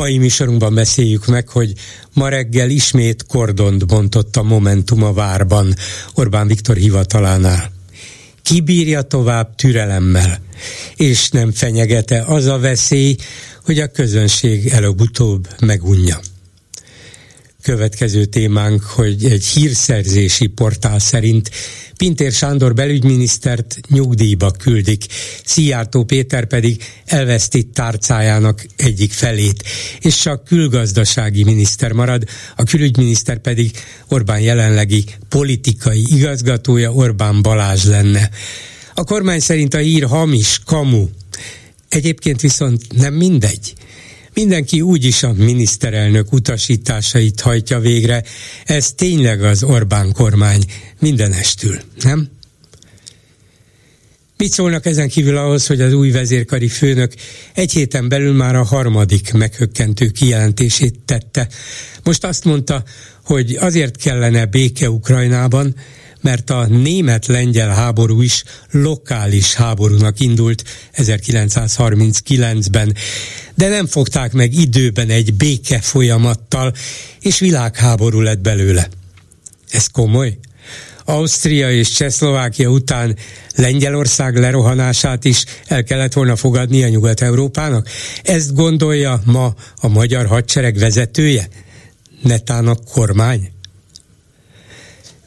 Mai műsorunkban beszéljük meg, hogy ma reggel ismét kordont bontott a Momentum a várban, Orbán Viktor hivatalánál. Kibírja tovább türelemmel, és nem fenyegete az a veszély, hogy a közönség előbb-utóbb megunja. Következő témánk, hogy egy hírszerzési portál szerint Pintér Sándor belügyminisztert nyugdíjba küldik, Szijjártó Péter pedig elveszti tárcájának egyik felét, és csak külgazdasági miniszter marad, a külügyminiszter pedig Orbán jelenlegi politikai igazgatója Orbán Balázs lenne. A kormány szerint a hír hamis, kamu. Egyébként viszont nem mindegy. Mindenki úgyis a miniszterelnök utasításait hajtja végre. Ez tényleg az Orbán kormány mindenestül, nem? Mit szólnak ezen kívül ahhoz, hogy az új vezérkari főnök egy héten belül már a harmadik meghökkentő kijelentését tette. Most azt mondta, hogy azért kellene béke Ukrajnában, mert a német-lengyel háború is lokális háborúnak indult 1939-ben, de nem fogták meg időben egy béke folyamattal, és világháború lett belőle. Ez komoly? Ausztria és Csehszlovákia után Lengyelország lerohanását is el kellett volna fogadni a Nyugat-Európának? Ezt gondolja ma a magyar hadsereg vezetője? Netán a kormány?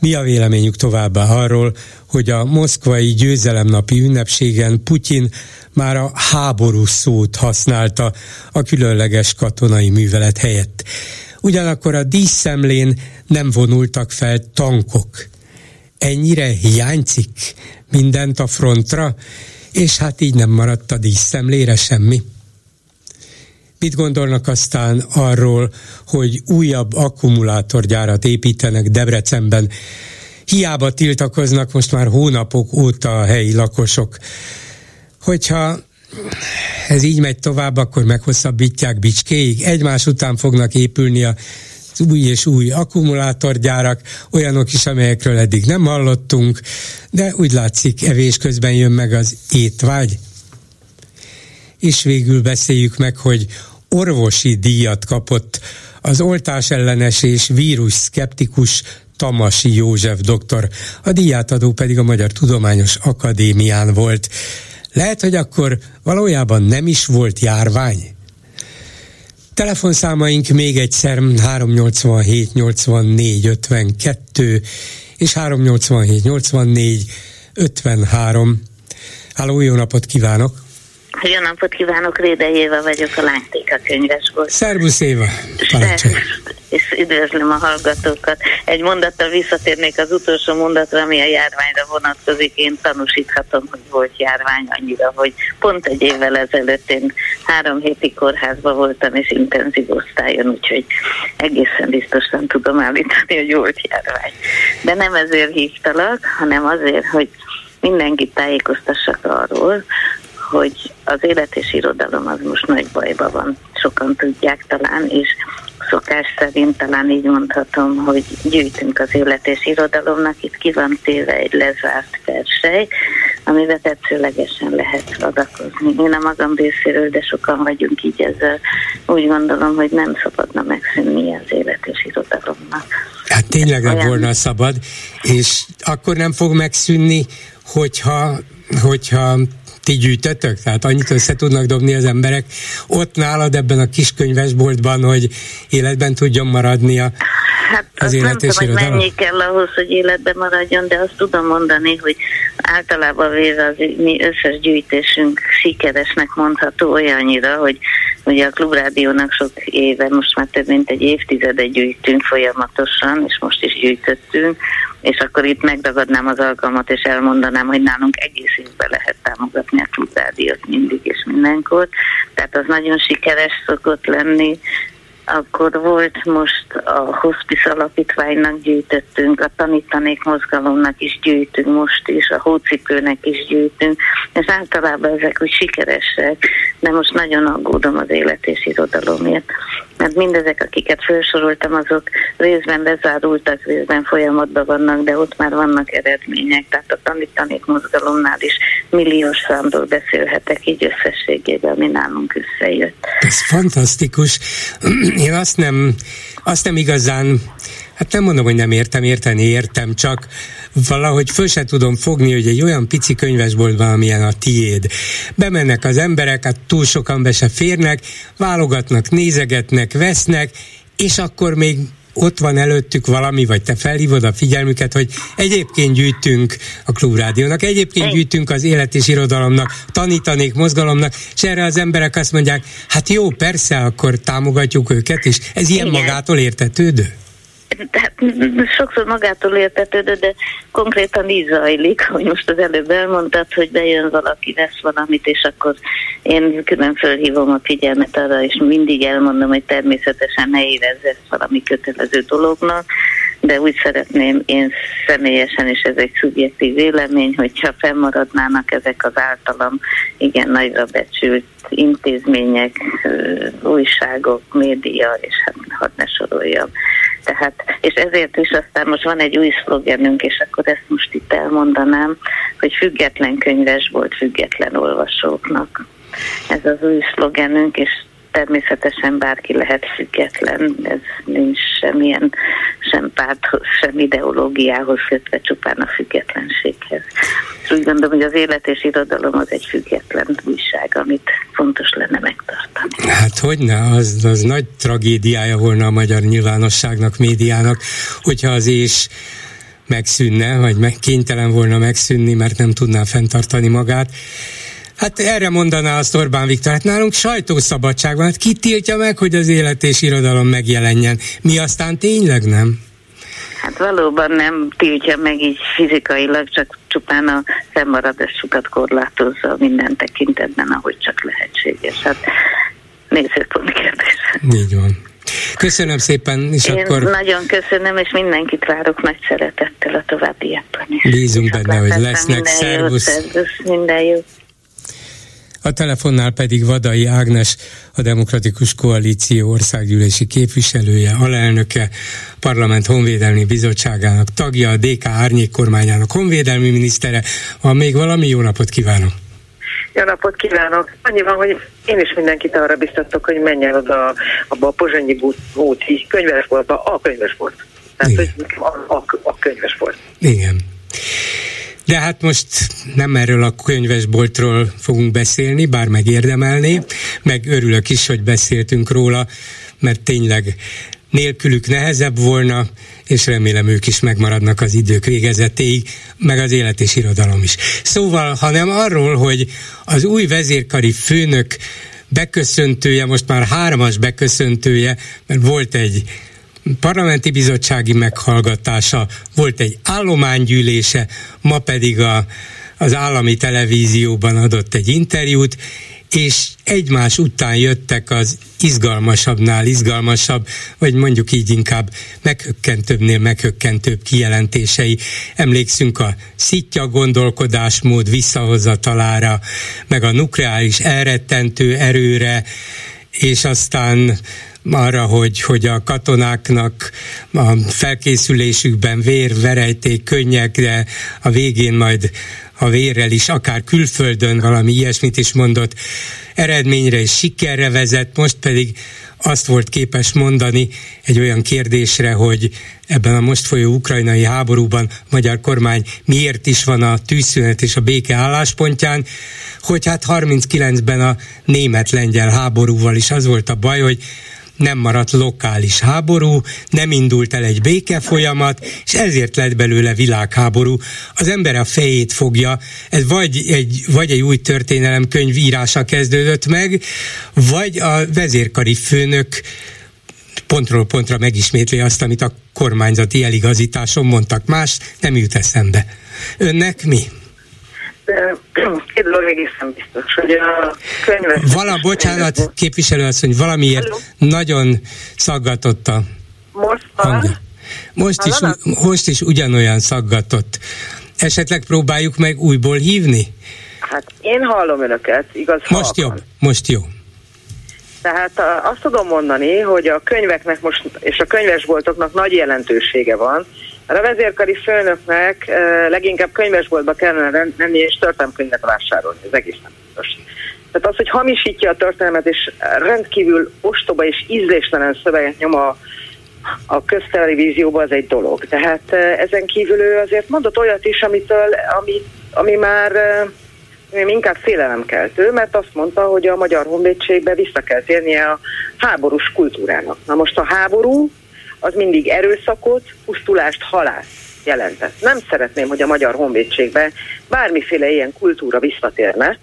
Mi a véleményük továbbá arról, hogy a moszkvai győzelemnapi ünnepségen Putyin már a háború szót használta a különleges katonai művelet helyett. Ugyanakkor a díszszemlén nem vonultak fel tankok. Ennyire hiányzik mindent a frontra, és hát így nem maradt a díszszemlére semmi. Mit gondolnak aztán arról, hogy újabb akkumulátorgyárat építenek Debrecenben? Hiába tiltakoznak most már hónapok óta a helyi lakosok. Hogyha ez így megy tovább, akkor meghosszabbítják bicskéig. Egymás után fognak épülni a új és új akkumulátorgyárak, olyanok is, amelyekről eddig nem hallottunk, de úgy látszik, evés közben jön meg az étvágy. És végül beszéljük meg, hogy orvosi díjat kapott az oltás ellenes és vírus szkeptikus Tamasi József doktor, a díjátadó pedig a Magyar Tudományos Akadémián volt. Lehet, hogy akkor valójában nem is volt járvány? Telefonszámaink még egyszer 387 84 52 és 387 84 53. Háló, jó napot kívánok! Jó napot kívánok, Réde Éva vagyok, a Lánytéka könyvesból. Szervusz Éva, És üdvözlöm a hallgatókat. Egy mondattal visszatérnék az utolsó mondatra, ami a járványra vonatkozik. Én tanúsíthatom, hogy volt járvány annyira, hogy pont egy évvel ezelőtt én három héti kórházban voltam, és intenzív osztályon, úgyhogy egészen biztosan tudom állítani, hogy volt járvány. De nem ezért hívtalak, hanem azért, hogy mindenkit tájékoztassak arról, hogy az élet és irodalom az most nagy bajban van. Sokan tudják talán, és szokás szerint talán így mondhatom, hogy gyűjtünk az élet és irodalomnak. Itt ki van téve egy lezárt verseny, amivel tetszőlegesen lehet adakozni. Én a magam részéről, de sokan vagyunk így ezzel. Úgy gondolom, hogy nem szabadna megszűnni az élet és irodalomnak. Hát tényleg Olyan... volna szabad, és akkor nem fog megszűnni, hogyha, hogyha ti gyűjtötök? Tehát annyit össze tudnak dobni az emberek ott nálad ebben a kis könyvesboltban, hogy életben tudjon maradni a, hát az élet és tudom, hogy mennyi kell ahhoz, hogy életben maradjon, de azt tudom mondani, hogy általában véve az mi összes gyűjtésünk sikeresnek mondható olyannyira, hogy ugye a Klubrádiónak sok éve, most már több mint egy évtizede gyűjtünk folyamatosan, és most is gyűjtöttünk, és akkor itt megragadnám az alkalmat, és elmondanám, hogy nálunk egész évben lehet támogatni a klubrádiót mindig és mindenkor. Tehát az nagyon sikeres szokott lenni, akkor volt most a Hospice Alapítványnak gyűjtöttünk, a Tanítanék Mozgalomnak is gyűjtünk most is, a Hócipőnek is gyűjtünk, és általában ezek úgy sikeresek, de most nagyon aggódom az élet és irodalomért, mert mindezek, akiket felsoroltam, azok részben lezárultak, részben folyamatban vannak, de ott már vannak eredmények, tehát a Tanítanék Mozgalomnál is milliós számról beszélhetek így összességében, ami nálunk összejött. Ez fantasztikus én azt nem, azt nem igazán, hát nem mondom, hogy nem értem, érteni értem, csak valahogy föl sem tudom fogni, hogy egy olyan pici könyvesboltban, amilyen a tiéd. Bemennek az emberek, hát túl sokan be se férnek, válogatnak, nézegetnek, vesznek, és akkor még ott van előttük valami, vagy te felhívod a figyelmüket, hogy egyébként gyűjtünk a Klubrádiónak, egyébként gyűjtünk az élet és irodalomnak, tanítanék mozgalomnak, és erre az emberek azt mondják, hát jó, persze, akkor támogatjuk őket, és ez ilyen Igen. magától értetődő? Hát sokszor magától értetődő, de konkrétan így zajlik, hogy most az előbb elmondtad, hogy bejön valaki, vesz valamit, és akkor én külön fölhívom a figyelmet arra, és mindig elmondom, hogy természetesen ne érezze ezt valami kötelező dolognak, de úgy szeretném én személyesen, és ez egy szubjektív vélemény, hogyha fennmaradnának ezek az általam igen nagyra becsült intézmények, újságok, média, és hát hadd ne soroljam. Tehát, és ezért is aztán most van egy új szlogenünk, és akkor ezt most itt elmondanám, hogy független könyves volt független olvasóknak. Ez az új szlogenünk, és természetesen bárki lehet független, ez nincs semmilyen sem párthoz, sem ideológiához kötve, csupán a függetlenséghez. És úgy gondolom, hogy az élet és irodalom az egy független újság, amit fontos lenne megtartani. Hát hogyne, az, az nagy tragédiája volna a magyar nyilvánosságnak, médiának, hogyha az és megszűnne, vagy meg, kénytelen volna megszűnni, mert nem tudná fenntartani magát. Hát erre mondaná azt Orbán Viktor, hát nálunk sajtószabadság van, hát ki tiltja meg, hogy az élet és irodalom megjelenjen? Mi aztán tényleg nem? Hát valóban nem tiltja meg így fizikailag, csak csupán a fennmaradásukat korlátozza minden tekintetben, ahogy csak lehetséges. Hát nézőpont kérdés. Így van. Köszönöm szépen, és Én akkor... nagyon köszönöm, és mindenkit várok nagy szeretettel a továbbiakban is. Bízunk benne, hogy lesznek. Szervusz. Szervusz, minden jó. A telefonnál pedig Vadai Ágnes, a Demokratikus Koalíció országgyűlési képviselője, alelnöke, Parlament Honvédelmi Bizottságának tagja, a DK árnyék kormányának honvédelmi minisztere. Van még valami? Jó napot kívánok! Jó napot kívánok! Annyi van, hogy én is mindenkit arra biztatok, hogy menjen oda abba a Pozsonyi úti könyvesboltba, a könyvesbolt. Tehát, Igen. hogy a, a, a könyvesbolt. Igen. De hát most nem erről a könyvesboltról fogunk beszélni, bár megérdemelné, meg örülök is, hogy beszéltünk róla, mert tényleg nélkülük nehezebb volna, és remélem ők is megmaradnak az idők végezetéig, meg az élet és irodalom is. Szóval, hanem arról, hogy az új vezérkari főnök beköszöntője, most már hármas beköszöntője, mert volt egy parlamenti bizottsági meghallgatása, volt egy állománygyűlése, ma pedig a, az állami televízióban adott egy interjút, és egymás után jöttek az izgalmasabbnál izgalmasabb, vagy mondjuk így inkább meghökkentőbbnél meghökkentőbb kijelentései. Emlékszünk a szitja gondolkodásmód visszahozatalára, meg a nukleáris elrettentő erőre, és aztán arra, hogy, hogy a katonáknak a felkészülésükben vér, verejték, könnyek, de a végén majd a vérrel is, akár külföldön valami ilyesmit is mondott, eredményre és sikerre vezet, most pedig azt volt képes mondani egy olyan kérdésre, hogy ebben a most folyó ukrajnai háborúban a magyar kormány miért is van a tűzszünet és a béke álláspontján, hogy hát 39-ben a német-lengyel háborúval is az volt a baj, hogy nem maradt lokális háború, nem indult el egy béke folyamat, és ezért lett belőle világháború. Az ember a fejét fogja, ez vagy egy, vagy egy új történelem könyv írása kezdődött meg, vagy a vezérkari főnök pontról pontra megismétli azt, amit a kormányzati eligazításon mondtak. Más nem jut eszembe. Önnek mi? Két dolog egészen biztos, hogy a könyves... Vala, bocsánat, képviselő hogy valamiért Hello? nagyon szaggatott a Most hangja. Most is, most is ugyanolyan szaggatott. Esetleg próbáljuk meg újból hívni? Hát én hallom önöket, igaz? Most halkan. jobb, most jó. Tehát azt tudom mondani, hogy a könyveknek most, és a könyvesboltoknak nagy jelentősége van, a vezérkari főnöknek leginkább könyvesboltba kellene menni és történelmkönyvet vásárolni, ez egész nem biztos. Tehát az, hogy hamisítja a történelmet, és rendkívül ostoba és ízléstelen szöveget nyom a, a köztelevízióba, az egy dolog. Tehát ezen kívül ő azért mondott olyat is, amitől, ami, ami már ami inkább félelemkeltő, mert azt mondta, hogy a Magyar Honvédségbe vissza kell térnie a háborús kultúrának. Na most a háború az mindig erőszakot, pusztulást, halást jelentett. Nem szeretném, hogy a Magyar Honvédségbe bármiféle ilyen kultúra visszatérne.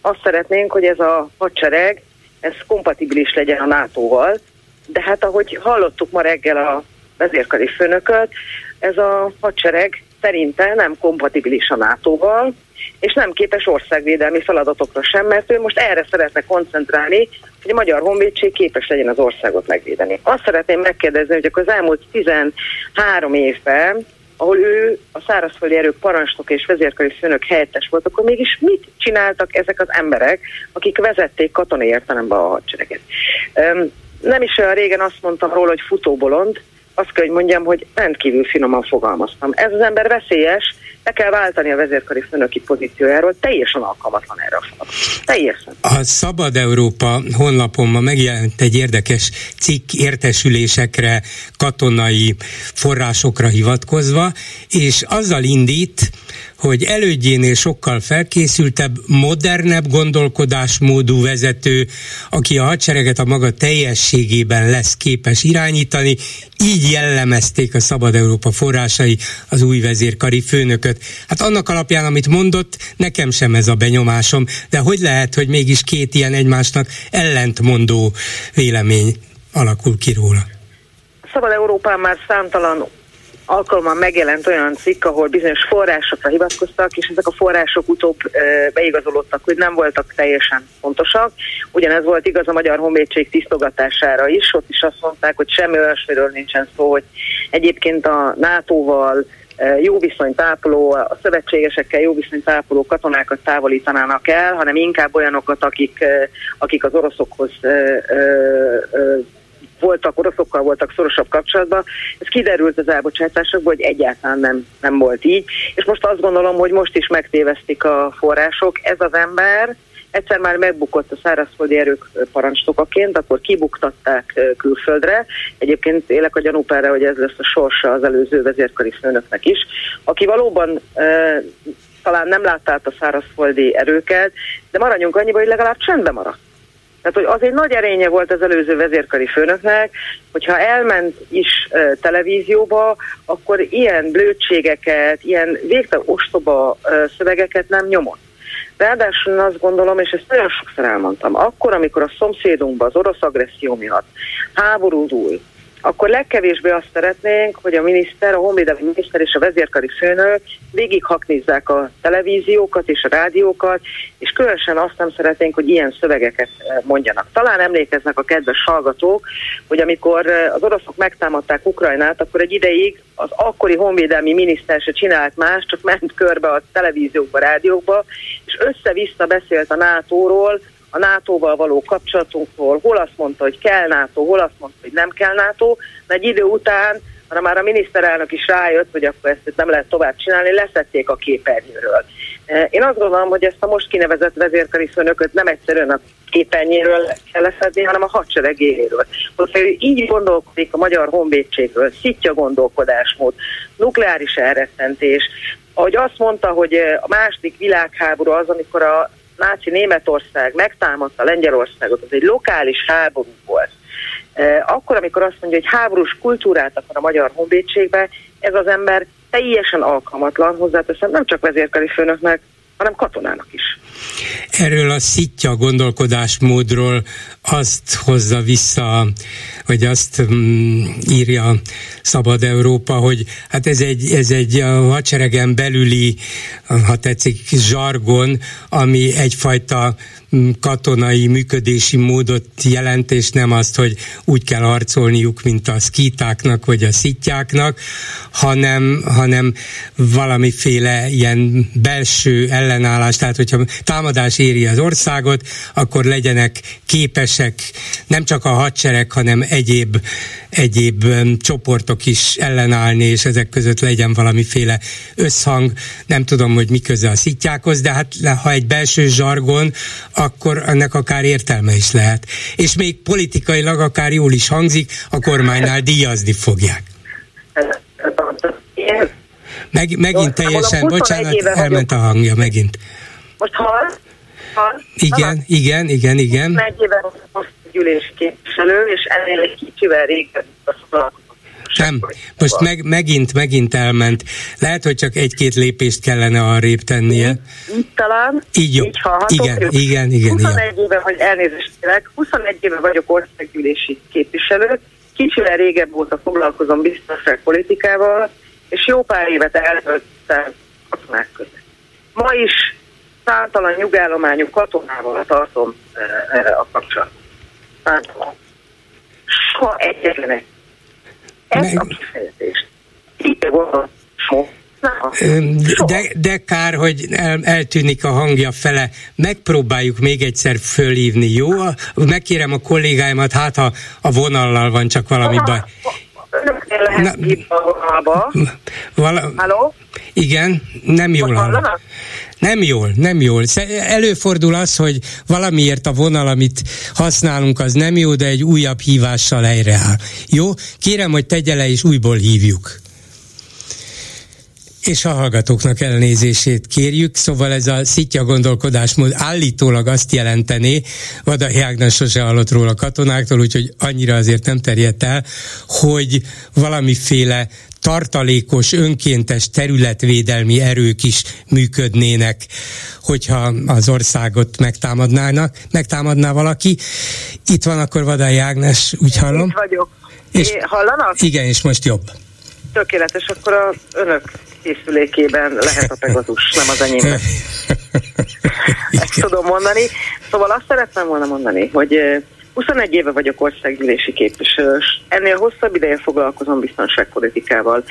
Azt szeretnénk, hogy ez a hadsereg, ez kompatibilis legyen a NATO-val, de hát ahogy hallottuk ma reggel a vezérkari főnököt, ez a hadsereg szerinte nem kompatibilis a NATO-val, és nem képes országvédelmi feladatokra sem, mert ő most erre szeretne koncentrálni, hogy a Magyar Honvédség képes legyen az országot megvédeni. Azt szeretném megkérdezni, hogy akkor az elmúlt 13 évben ahol ő a szárazföldi erők parancsnok és vezérkari főnök helyettes volt, akkor mégis mit csináltak ezek az emberek, akik vezették katonai értelemben a hadsereget. Nem is olyan régen azt mondtam róla, hogy futóbolond, azt kell, hogy mondjam, hogy rendkívül finoman fogalmaztam. Ez az ember veszélyes, le kell váltani a vezérkari főnöki pozíciójáról, teljesen alkalmatlan erre a feladat. Teljesen. A Szabad Európa honlapon ma megjelent egy érdekes cikk értesülésekre, katonai forrásokra hivatkozva, és azzal indít, hogy elődjénél sokkal felkészültebb, modernebb gondolkodásmódú vezető, aki a hadsereget a maga teljességében lesz képes irányítani, így jellemezték a Szabad Európa forrásai az új vezérkari főnököt. Hát annak alapján, amit mondott, nekem sem ez a benyomásom, de hogy lehet, hogy mégis két ilyen egymásnak ellentmondó vélemény alakul ki róla? Szabad Európán már számtalan alkalommal megjelent olyan cikk, ahol bizonyos forrásokra hivatkoztak, és ezek a források utóbb beigazolódtak, hogy nem voltak teljesen pontosak. Ugyanez volt igaz a Magyar Honvédség tisztogatására is, ott is azt mondták, hogy semmi olyasmiről nincsen szó, hogy egyébként a NATO-val jó viszonyt ápoló, a szövetségesekkel jó viszonyt ápoló katonákat távolítanának el, hanem inkább olyanokat, akik, akik az oroszokhoz voltak, oroszokkal voltak szorosabb kapcsolatban. Ez kiderült az elbocsátásokból, hogy egyáltalán nem, nem volt így. És most azt gondolom, hogy most is megtévesztik a források. Ez az ember, egyszer már megbukott a szárazföldi erők parancsnokaként, akkor kibuktatták külföldre. Egyébként élek a gyanúpára, hogy ez lesz a sorsa az előző vezérkari főnöknek is, aki valóban talán nem látta át a szárazföldi erőket, de maradjunk annyiba, hogy legalább csendben maradt. Tehát, hogy az egy nagy erénye volt az előző vezérkari főnöknek, hogyha elment is televízióba, akkor ilyen blödségeket, ilyen végtelen ostoba szövegeket nem nyomott. Ráadásul azt gondolom, és ezt nagyon sokszor elmondtam, akkor, amikor a szomszédunkban az orosz agresszió miatt háborúdul, akkor legkevésbé azt szeretnénk, hogy a miniszter, a honvédelmi miniszter és a vezérkari főnök végighaknizzák a televíziókat és a rádiókat, és különösen azt nem szeretnénk, hogy ilyen szövegeket eh, mondjanak. Talán emlékeznek a kedves hallgatók, hogy amikor eh, az oroszok megtámadták Ukrajnát, akkor egy ideig az akkori honvédelmi miniszter se csinált más, csak ment körbe a televíziókba, rádiókba, és össze-vissza beszélt a NATO-ról, a NATO-val való kapcsolatunkról, hol azt mondta, hogy kell NATO, hol azt mondta, hogy nem kell NATO, de egy idő után, hanem már a miniszterelnök is rájött, hogy akkor ezt nem lehet tovább csinálni, leszették a képernyőről. E, én azt gondolom, hogy ezt a most kinevezett vezérkari főnököt nem egyszerűen a képernyőről kell leszedni, hanem a hadsereg éléről. Hogyha ő így gondolkodik a magyar honvédségről, szitja gondolkodásmód, nukleáris elrettentés, ahogy azt mondta, hogy a második világháború az, amikor a náci Németország megtámadta Lengyelországot, az egy lokális háború volt. E, akkor, amikor azt mondja, hogy háborús kultúrát akar a magyar honvédségbe, ez az ember teljesen alkalmatlan, hozzáteszem nem csak vezérkari főnöknek, hanem katonának is. Erről a szitja gondolkodásmódról azt hozza vissza, vagy azt mm, írja Szabad Európa, hogy hát ez egy, ez egy hadseregen belüli, ha tetszik, zsargon, ami egyfajta katonai működési módot jelent, és nem azt, hogy úgy kell harcolniuk, mint a szkítáknak vagy a szitjáknak, hanem, hanem valamiféle ilyen belső ellenállás, tehát hogyha támadás éri az országot, akkor legyenek képesek nem csak a hadsereg, hanem egyéb, egyéb csoportok is ellenállni, és ezek között legyen valamiféle összhang. Nem tudom, hogy mi köze a szitjákhoz, de hát ha egy belső zsargon, akkor ennek akár értelme is lehet. És még politikailag akár jól is hangzik, a kormánynál díjazni fogják. Meg, megint teljesen, bocsánat, elment a hangja megint. Most hall? hall? Igen, igen, igen, igen. Egy éve gyűlés képviselő, és ennél egy kicsivel régebben nem, most meg, megint, megint elment. Lehet, hogy csak egy-két lépést kellene arrébb tennie. Így talán. Így jó. Így igen, igen, igen. 21 éve, hogy elnézést kérek, 21 éve vagyok országgyűlési képviselő, kicsivel régebb óta foglalkozom biztonságpolitikával, és jó pár évet eltöltöttem katonák között. Ma is számtalan nyugállományú katonával tartom uh, a kapcsolatot. Számtalan. Soha egyetlen egy ezt a kifejezést. de, de kár, hogy el, eltűnik a hangja fele. Megpróbáljuk még egyszer fölhívni, jó? Megkérem a kollégáimat, hát ha a vonallal van csak valami baj. Na, vala, Halló? Igen, nem jól hallom. Nem jól, nem jól. Előfordul az, hogy valamiért a vonal, amit használunk, az nem jó, de egy újabb hívással helyreáll. Jó? Kérem, hogy tegye le, és újból hívjuk és a hallgatóknak elnézését kérjük, szóval ez a szitja gondolkodásmód állítólag azt jelentené, Vada Jágnas sose hallott róla katonáktól, úgyhogy annyira azért nem terjedt el, hogy valamiféle tartalékos, önkéntes területvédelmi erők is működnének, hogyha az országot megtámadnának, megtámadná valaki. Itt van akkor Vadai Ágnes, úgy hallom. Itt vagyok. És, é, hallanak? Igen, és most jobb. Tökéletes, akkor a önök készülékében lehet a Pegasus, nem az enyémben. Ezt tudom mondani. Szóval azt szeretném volna mondani, hogy 21 éve vagyok országgyűlési képviselős. Ennél hosszabb ideje foglalkozom biztonságpolitikával.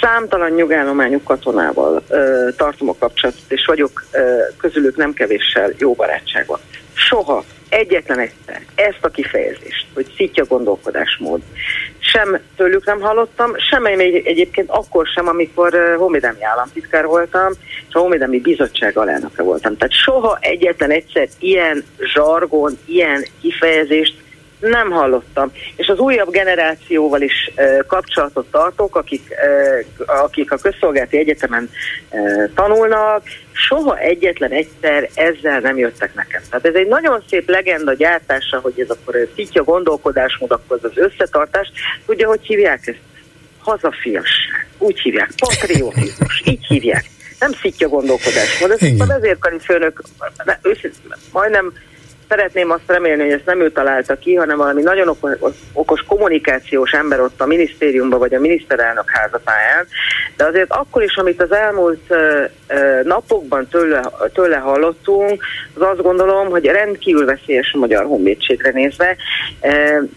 Számtalan nyugállományú katonával ö, tartom a kapcsolatot, és vagyok ö, közülük nem kevéssel jó barátságban. Soha egyetlen egyszer ezt a kifejezést, hogy szitja gondolkodásmód, sem tőlük nem hallottam, sem még egyébként akkor sem, amikor honvédelmi államtitkár voltam, és a honvédelmi bizottság alelnöke voltam. Tehát soha egyetlen egyszer ilyen zsargon, ilyen kifejezést nem hallottam. És az újabb generációval is e, kapcsolatot tartok, akik, e, akik a közszolgálati egyetemen e, tanulnak, soha egyetlen egyszer ezzel nem jöttek nekem. Tehát ez egy nagyon szép legenda gyártása, hogy ez akkor szitja gondolkodásmód, akkor az összetartás. Tudja, hogy hívják ezt? Hazafiasság. Úgy hívják. Patriotizmus. Így hívják. Nem szitja gondolkodásmód. Ez a vezérkari főnök, majdnem szeretném azt remélni, hogy ezt nem ő találta ki, hanem valami nagyon okos, okos kommunikációs ember ott a minisztériumban vagy a miniszterelnök házatáján, de azért akkor is, amit az elmúlt napokban tőle, tőle hallottunk, az azt gondolom, hogy rendkívül veszélyes a Magyar Honvédségre nézve.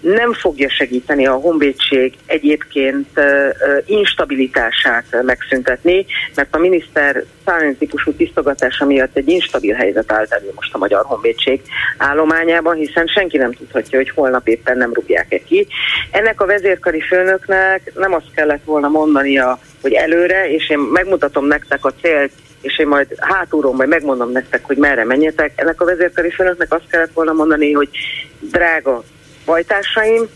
Nem fogja segíteni a Honvédség egyébként instabilitását megszüntetni, mert a miniszter szállni típusú tisztogatása miatt egy instabil helyzet állt elő most a Magyar Honvédség állományában, hiszen senki nem tudhatja, hogy holnap éppen nem rúgják-e ki. Ennek a vezérkari főnöknek nem azt kellett volna mondania, hogy előre, és én megmutatom nektek a célt, és én majd hátulról majd megmondom nektek, hogy merre menjetek. Ennek a vezérkari főnöknek azt kellett volna mondani, hogy drága bajtársaim,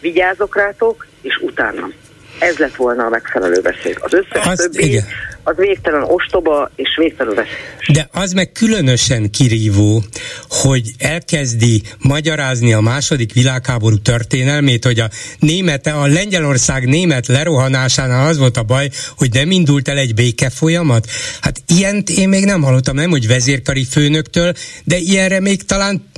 vigyázok rátok, és utána. Ez lett volna a megfelelő beszéd. Az összes az, többi, igen az végtelen ostoba és végtelen veszélyes. De az meg különösen kirívó, hogy elkezdi magyarázni a második világháború történelmét, hogy a német, a Lengyelország német lerohanásánál az volt a baj, hogy nem indult el egy béke folyamat. Hát ilyent én még nem hallottam, nem hogy vezérkari főnöktől, de ilyenre még talán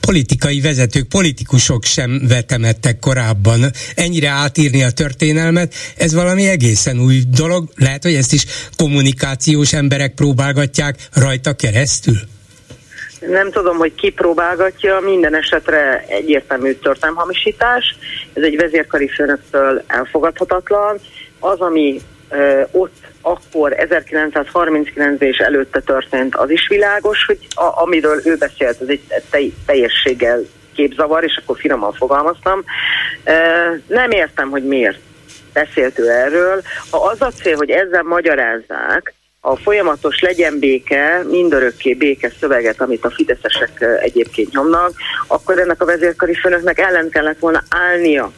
politikai vezetők, politikusok sem vetemettek korábban. Ennyire átírni a történelmet, ez valami egészen új dolog. Lehet, hogy ezt is kommunikációs emberek próbálgatják rajta keresztül? Nem tudom, hogy ki próbálgatja, minden esetre egyértelmű történelmhamisítás. Ez egy vezérkari főnöktől elfogadhatatlan. Az, ami ö, ott akkor 1939 és előtte történt, az is világos, hogy a, amiről ő beszélt, az egy teljességgel képzavar, és akkor finoman fogalmaztam. Nem értem, hogy miért beszélt ő erről. Ha az a cél, hogy ezzel magyarázzák, a folyamatos legyen béke, mindörökké béke szöveget, amit a fideszesek egyébként nyomnak, akkor ennek a vezérkari főnöknek ellen kellett volna állnia.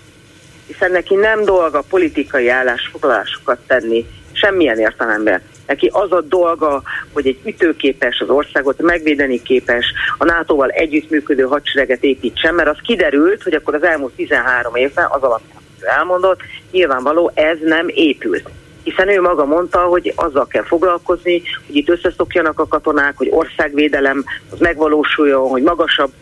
Hiszen neki nem dolga politikai állásfoglalásokat tenni, semmilyen értelemben. Neki az a dolga, hogy egy ütőképes az országot megvédeni képes, a NATO-val együttműködő hadsereget építsen, mert az kiderült, hogy akkor az elmúlt 13 évben az alapján, elmondott, nyilvánvaló ez nem épült hiszen ő maga mondta, hogy azzal kell foglalkozni, hogy itt összeszokjanak a katonák, hogy országvédelem az megvalósuljon, hogy magasabb,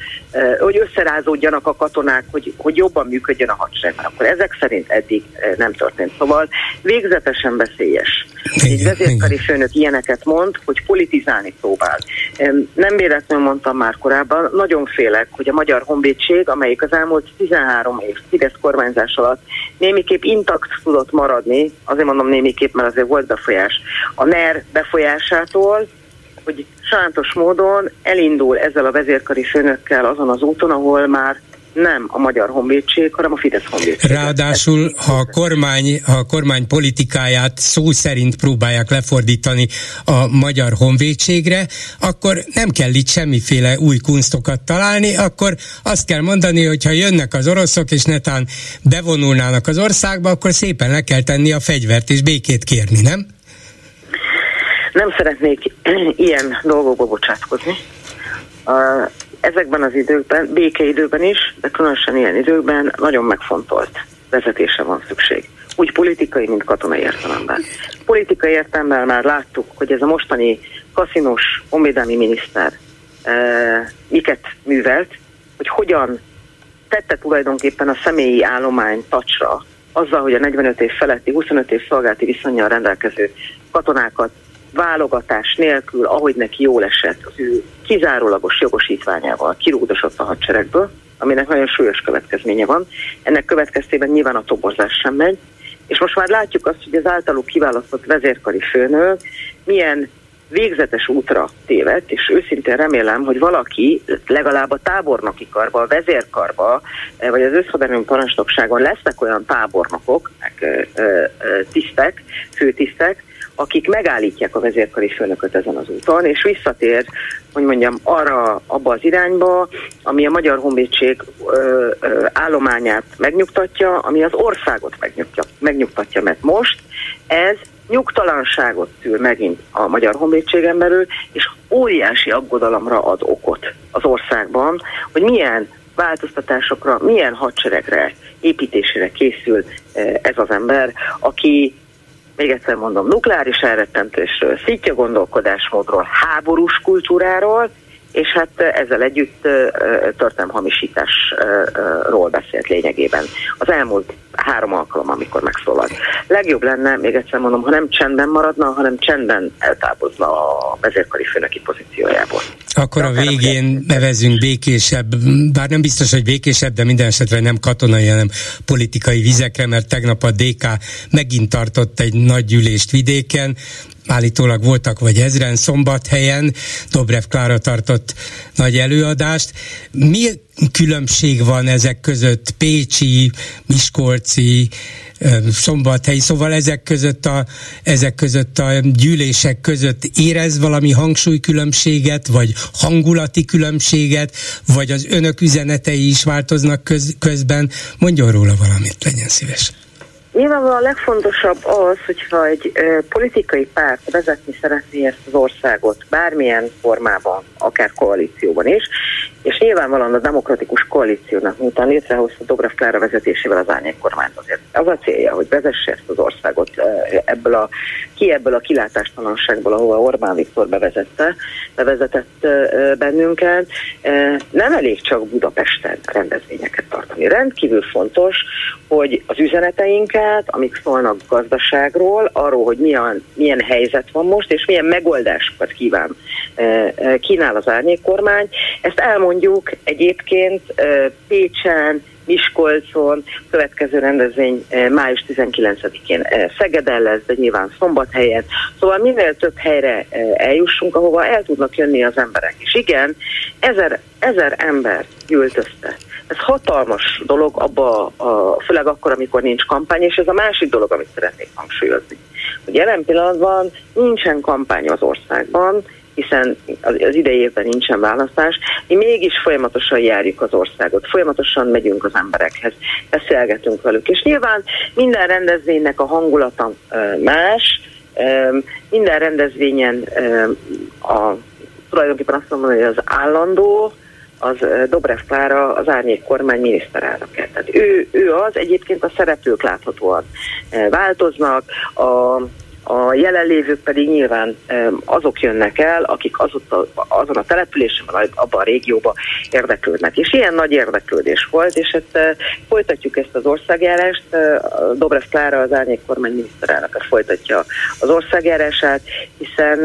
hogy összerázódjanak a katonák, hogy, hogy jobban működjön a hadsereg. Akkor ezek szerint eddig nem történt. Szóval végzetesen veszélyes. Egy vezérkari főnök ilyeneket mond, hogy politizálni próbál. Nem véletlenül mondtam már korábban, nagyon félek, hogy a Magyar Honvédség, amelyik az elmúlt 13 év Fidesz kormányzás alatt némiképp intakt tudott maradni, azért mondom némiképp, mert azért volt befolyás, a NER befolyásától, hogy sajátos módon elindul ezzel a vezérkari főnökkel azon az úton, ahol már nem a Magyar Honvédség, hanem a Fidesz Honvédség. Ráadásul, ha a kormány, ha a kormány politikáját szó szerint próbálják lefordítani a Magyar Honvédségre, akkor nem kell itt semmiféle új kunstokat találni, akkor azt kell mondani, hogy ha jönnek az oroszok, és netán bevonulnának az országba, akkor szépen le kell tenni a fegyvert és békét kérni, nem? Nem szeretnék ilyen dolgokba bocsátkozni ezekben az időkben, békeidőben is, de különösen ilyen időkben nagyon megfontolt vezetése van szükség. Úgy politikai, mint katonai értelemben. Politikai értelemben már láttuk, hogy ez a mostani kaszinos honvédelmi miniszter e, miket művelt, hogy hogyan tette tulajdonképpen a személyi állomány tacsra azzal, hogy a 45 év feletti, 25 év szolgálati viszonyjal rendelkező katonákat válogatás nélkül, ahogy neki jól esett, az ő kizárólagos jogosítványával kirúgdosott a hadseregből, aminek nagyon súlyos következménye van. Ennek következtében nyilván a toborzás sem megy, és most már látjuk azt, hogy az általuk kiválasztott vezérkari főnök milyen végzetes útra tévedt, és őszintén remélem, hogy valaki legalább a tábornoki karba, a vezérkarba, vagy az összhaderőm parancsnokságon lesznek olyan tábornokok, meg tisztek, főtisztek, akik megállítják a vezérkari főnököt ezen az úton, és visszatér, hogy mondjam, arra, abba az irányba, ami a Magyar Honvédség állományát megnyugtatja, ami az országot megnyugtatja, megnyugtatja, mert most ez nyugtalanságot szül megint a Magyar Honvédségen belül, és óriási aggodalomra ad okot az országban, hogy milyen változtatásokra, milyen hadseregre, építésére készül ez az ember, aki még egyszer mondom, nukleáris elrettentésről, szitja gondolkodásmódról, háborús kultúráról, és hát ezzel együtt hamisításról beszélt lényegében. Az elmúlt három alkalom, amikor megszólalt. Legjobb lenne, még egyszer mondom, ha nem csendben maradna, hanem csendben eltávozna a vezérkari főnöki pozíciójából. Akkor a végén nevezünk békésebb, bár nem biztos, hogy békésebb, de minden esetre nem katonai, hanem politikai vizekre, mert tegnap a DK megint tartott egy nagy gyűlést vidéken, állítólag voltak vagy ezren szombathelyen, Dobrev Klára tartott nagy előadást. Mi különbség van ezek között Pécsi, Miskolci, szombathelyi, szóval ezek között, a, ezek között a gyűlések között érez valami hangsúlykülönbséget, vagy hangulati különbséget, vagy az önök üzenetei is változnak köz, közben. Mondjon róla valamit, legyen szíves Nyilvánvalóan a legfontosabb az, hogyha egy politikai párt vezetni szeretné ezt az országot bármilyen formában, akár koalícióban is, és nyilvánvalóan a demokratikus koalíciónak, miután létrehozta Dobrev Klára vezetésével az árnyék kormányt azért. Az a célja, hogy vezesse ezt az országot ebből a, ki ebből a kilátástalanságból, ahova Orbán Viktor bevezette, bevezetett bennünket. Nem elég csak Budapesten rendezvényeket tartani. Rendkívül fontos, hogy az üzeneteinket, amik szólnak gazdaságról, arról, hogy milyen, milyen helyzet van most, és milyen megoldásokat kíván, kínál az árnyék kormány, ezt elmondjuk egyébként Pécsen, Miskolcon, következő rendezvény május 19-én Szegeden lesz, de nyilván Szombathelyen. Szóval minél több helyre eljussunk, ahova el tudnak jönni az emberek. És igen, ezer, ezer ember gyűlt össze. Ez hatalmas dolog, abba, a, főleg akkor, amikor nincs kampány, és ez a másik dolog, amit szeretnék hangsúlyozni. Hogy jelen pillanatban nincsen kampány az országban, hiszen az idei évben nincsen választás, mi mégis folyamatosan járjuk az országot, folyamatosan megyünk az emberekhez, beszélgetünk velük, és nyilván minden rendezvénynek a hangulata más, minden rendezvényen a, tulajdonképpen azt mondom, hogy az állandó, az Dobrev Klára az árnyék kormány miniszterelnöke. Tehát ő, ő az, egyébként a szereplők láthatóan változnak, a a jelenlévők pedig nyilván azok jönnek el, akik azott a, azon a településen, vagy abban a régióban érdeklődnek. És ilyen nagy érdeklődés volt, és ezt folytatjuk ezt az országjárást. Dobrev Klára, az árnyék kormány miniszterelnöke folytatja az országjárását, hiszen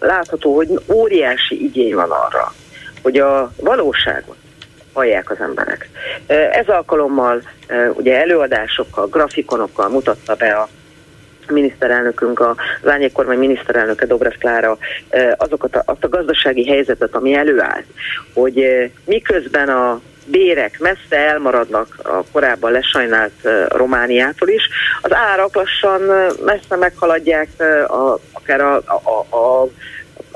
látható, hogy óriási igény van arra, hogy a valóságot hallják az emberek. Ez alkalommal ugye előadásokkal, grafikonokkal mutatta be a miniszterelnökünk, a Lányék miniszterelnöke Dobrev Klára azokat a, azt a gazdasági helyzetet, ami előállt, hogy miközben a bérek messze elmaradnak a korábban lesajnált Romániától is, az árak lassan messze meghaladják a, akár a, a, a a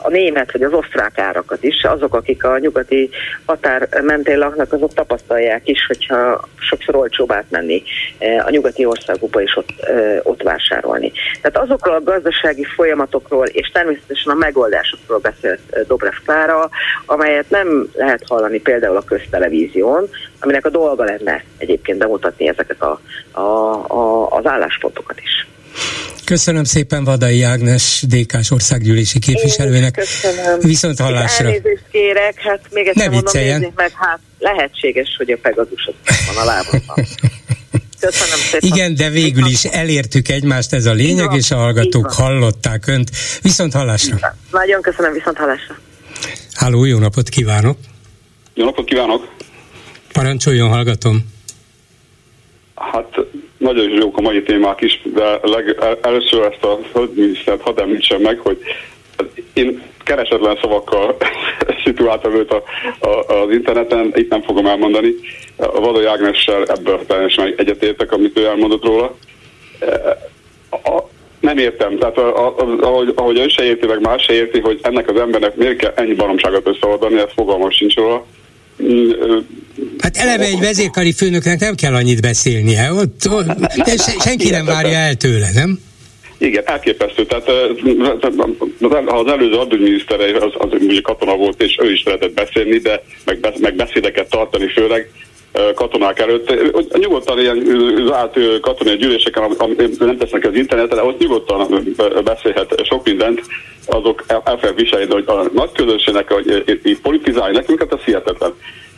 német vagy az osztrák árakat is. Azok, akik a nyugati határ mentén laknak, azok tapasztalják is, hogyha sokszor olcsóbb átmenni eh, a nyugati országokba is ott, eh, ott vásárolni. Tehát azokról a gazdasági folyamatokról és természetesen a megoldásokról beszélt eh, Dobrev Klára, amelyet nem lehet hallani például a köztelevízión, aminek a dolga lenne egyébként bemutatni ezeket a, a, a, az álláspontokat is. Köszönöm szépen Vadai Ágnes, DK-s országgyűlési képviselőnek. Köszönöm. Viszont hallásra. Elnézést kérek, hát még egyszer ne mondom, nézzék meg, hát lehetséges, hogy a Pegasus van a lábamban. Köszönöm szépen. Igen, de végül is elértük egymást, ez a lényeg, és a hallgatók hallották önt. Viszont hallásra. Nagyon köszönöm, viszont hallásra. Háló, jó napot kívánok! Jó napot kívánok! Parancsoljon, hallgatom! Hát nagyon jók a mai témák is, de leg, először ezt a földminisztert hadd említsem meg, hogy én keresetlen szavakkal szituáltam őt a, a, az interneten, itt nem fogom elmondani. A Vadai Ágnessel ebből teljesen egyetértek, amit ő elmondott róla. A, nem értem, tehát a, a, ahogy, ahogy ő se érti, meg más se érti, hogy ennek az embernek miért kell ennyi baromságot összeadani, ez fogalmas sincs róla. Hát eleve egy vezérkari főnöknek nem kell annyit beszélnie, ott, ott nem, senki nem várja el tőle, nem? Igen, elképesztő. Tehát az előző adóminisztere az, az ugye katona volt, és ő is lehetett beszélni, de meg, meg beszédeket tartani főleg katonák előtt. Nyugodtan ilyen zárt katonai gyűléseken, amit nem tesznek az internetre, ott nyugodtan beszélhet sok mindent, azok el, el viselni, hogy a nagy közönségnek, hogy politizálni nekünk, hát ez hihetetlen.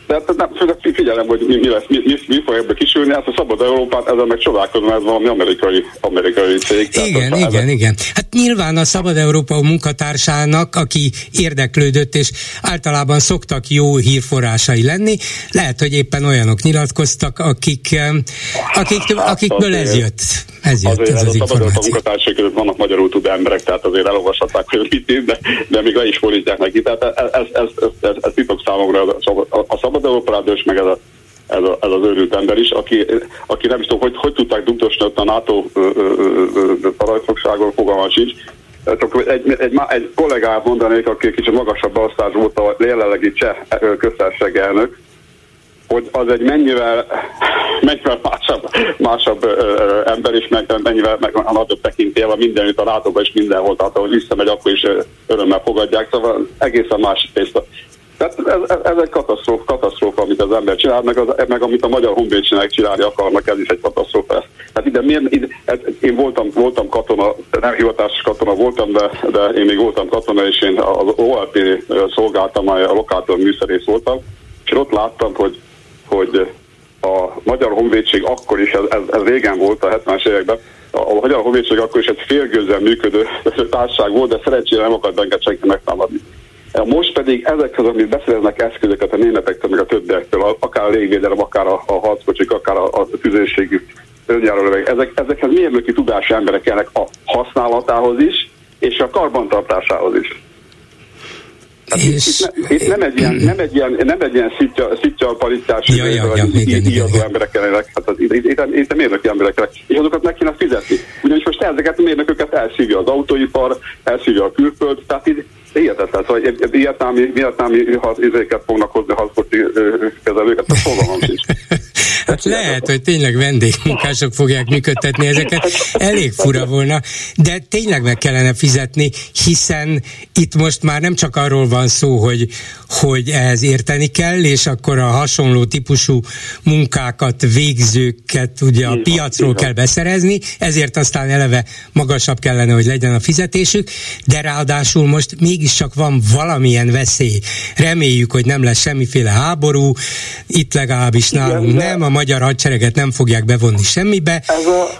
De hát nem, figyelem, hogy mi, mi, lesz, mi, mi, mi fog ebből kisülni, hát a Szabad Európát ezzel meg csodálkozom, ez valami amerikai, amerikai cég. Igen, igen, ezzel... igen. Hát nyilván a Szabad Európa munkatársának, aki érdeklődött, és általában szoktak jó hírforrásai lenni, lehet, hogy éppen olyanok nyilatkoztak, akik, akik, hát, akikből ez jött. Ez jött azért ez az a Szabad Európa munkatársai között vannak magyarul tud emberek, tehát azért elolvashatták, hogy mit de, de még le is fordítják neki. Tehát ez, ez, ez, ez, ez, ez titok számomra a, a, a Szabad és meg ez, a, ez, a, ez az őrült ember is, aki, aki nem is tudom, hogy, hogy tudták dugdosni ott a NATO parajtfogságon, fogalma sincs. Csak egy, egy, egy kollégát mondanék, aki kicsit magasabb beosztás volt a jelenlegi cseh köztársaság elnök, hogy az egy mennyivel, mennyivel másabb, másabb ö, ember, és meg, mennyivel meg a nagyobb tekintélye mindenütt a látóban, és mindenhol, tehát ahogy visszamegy, akkor is örömmel fogadják, szóval egészen más tészta. Tehát ez, ez, ez egy katasztrófa, katasztrófa, amit az ember csinál, meg, az, meg amit a magyar honvédségnek csinálni akarnak, ez is egy katasztrófa. Tehát ide, miért, ide, én voltam, voltam katona, nem hivatásos katona voltam, de, de én még voltam katona, és én az OLP szolgáltam, a lokátor műszerész voltam, és ott láttam, hogy, hogy a Magyar Honvédség akkor is, ez, ez, ez régen volt a 70-es években, a Magyar Honvédség akkor is egy félgőzzel működő társaság volt, de szerencsére nem akart bennünket senki megtámadni. Most pedig ezekhez, amit beszereznek eszközöket a németektől, meg a többiektől, akár a légvédelem, akár a, a harckocsik, akár a, a önjárólöveg, ezek, ezekhez mérnöki tudású emberek kellnek a használatához is, és a karbantartásához is. Hát és... itt, ne, itt, nem egy ilyen, nem egy ilyen, nem egy ilyen szitja, szitja paritás, ja, ja, ja, igen, igen, emberek kellenek, hát az, itt, itt, itt, itt mérnöki emberek kellenek, és azokat meg kéne fizetni. Ugyanis most ezeket a mérnököket elszívja az autóipar, elszívja a külföld, tehát itt hihetetlen, szóval vietnámi, vietnámi izéket fognak hozni harckocsi kezelőket, a fogalmam sincs. Hát lehet, hogy tényleg vendégmunkások fogják működtetni ezeket. Elég fura volna, de tényleg meg kellene fizetni, hiszen itt most már nem csak arról van szó, hogy, hogy ehhez érteni kell, és akkor a hasonló típusú munkákat, végzőket ugye a piacról kell beszerezni, ezért aztán eleve magasabb kellene, hogy legyen a fizetésük, de ráadásul most mégiscsak van valamilyen veszély. Reméljük, hogy nem lesz semmiféle háború, itt legalábbis nálunk nem, a magyar hadsereget nem fogják bevonni semmibe, a,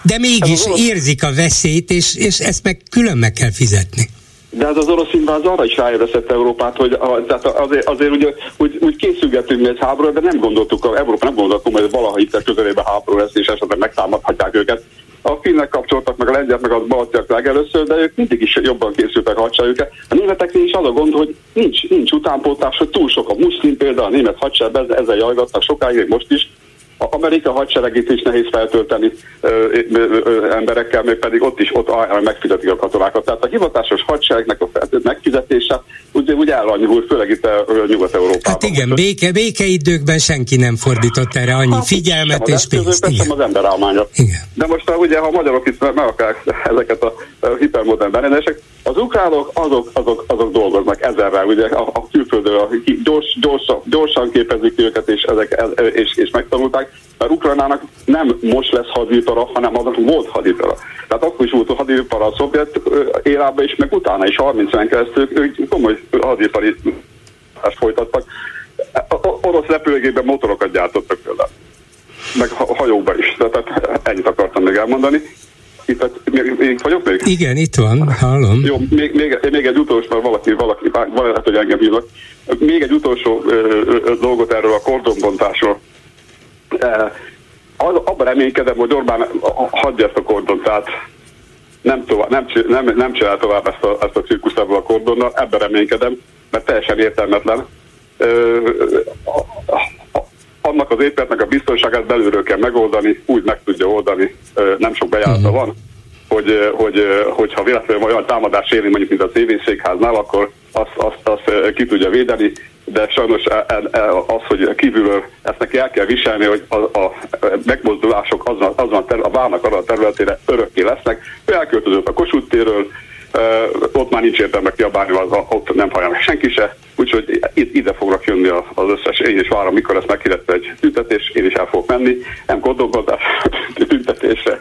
de mégis érzik a veszélyt, és, és ezt meg külön meg kell fizetni. De ez az orosz inváz arra is ráébresztett Európát, hogy a, tehát azért, azért ugye, úgy, úgy készülgetünk egy háborúra, de nem gondoltuk, a Európa nem gondoltuk, hogy valaha itt közelében háború lesz, és esetleg megtámadhatják őket. A finnek kapcsoltak meg a lengyelek, meg a baltiak legelőször, de ők mindig is jobban készültek a hadseregüket. A németeknél is az a gond, hogy nincs, nincs utánpótlás, hogy túl sok a muszlim például, a német hadsereg ezzel jajgattak sokáig, most is, a Amerika hadseregét is nehéz feltölteni ö, ö, ö, emberekkel, még pedig ott is ott megfizetik a katonákat. Tehát a hivatásos hadseregnek a megfizetése ugye, ugye elanyul, főleg itt a Nyugat-Európában. Hát igen, béke, békeidőkben senki nem fordított erre annyi hát, figyelmet és pénzt. Igen. az ember Igen. De most ugye, ha a magyarok itt meg akarják ezeket a hipermodern berendezések, az ukránok azok, azok, azok dolgoznak ezerrel, ugye a, a külföldről gyors, gyorsan, gyorsan képezik őket, és, ezek, és, és megtanulták, mert Ukrajnának nem most lesz hadipara, hanem azok volt hadipara. Tehát akkor is volt a hadipara a szovjet érában is, meg utána is 30 en keresztül ők komoly hadipari folytattak. Orosz repülőgépben motorokat gyártottak például. Meg hajókban is. Tehát ennyit akartam még elmondani. Itt, még, még vagyok még? Igen, itt van, hallom. Jó, még, még, még egy utolsó, mert valaki, valaki, lehet, hogy engem hívnak. Még egy utolsó ö, ö, dolgot erről a kordonbontásról. E, az, abban reménykedem, hogy Orbán hagyja ezt a kordont, tehát nem, tovább, nem, nem, nem csinál tovább ezt a, ezt a cirkuszt ebből a kordonnal, ebben reménykedem, mert teljesen értelmetlen. Ö, a, annak az épületnek a biztonságát belülről kell megoldani, úgy meg tudja oldani, ö, nem sok bejárata uh-huh. van, hogy, hogy, hogyha véletlenül olyan támadás éri, mondjuk mint a TV székháznál, akkor azt, azt, azt ki tudja védeni, de sajnos e, e, e, az, hogy kívülről ezt neki el kell viselni, hogy a, a megmozdulások azon, azon a, a várnak arra a területére örökké lesznek. Ő elköltözött a Kossuth térről, ott már nincs értelme kiabálni, az, ott nem hallja meg senki se, úgyhogy ide fognak jönni az összes, én is várom, mikor ezt meghirdette egy tüntetés, én is el fogok menni, nem gondolkodás tüntetésre,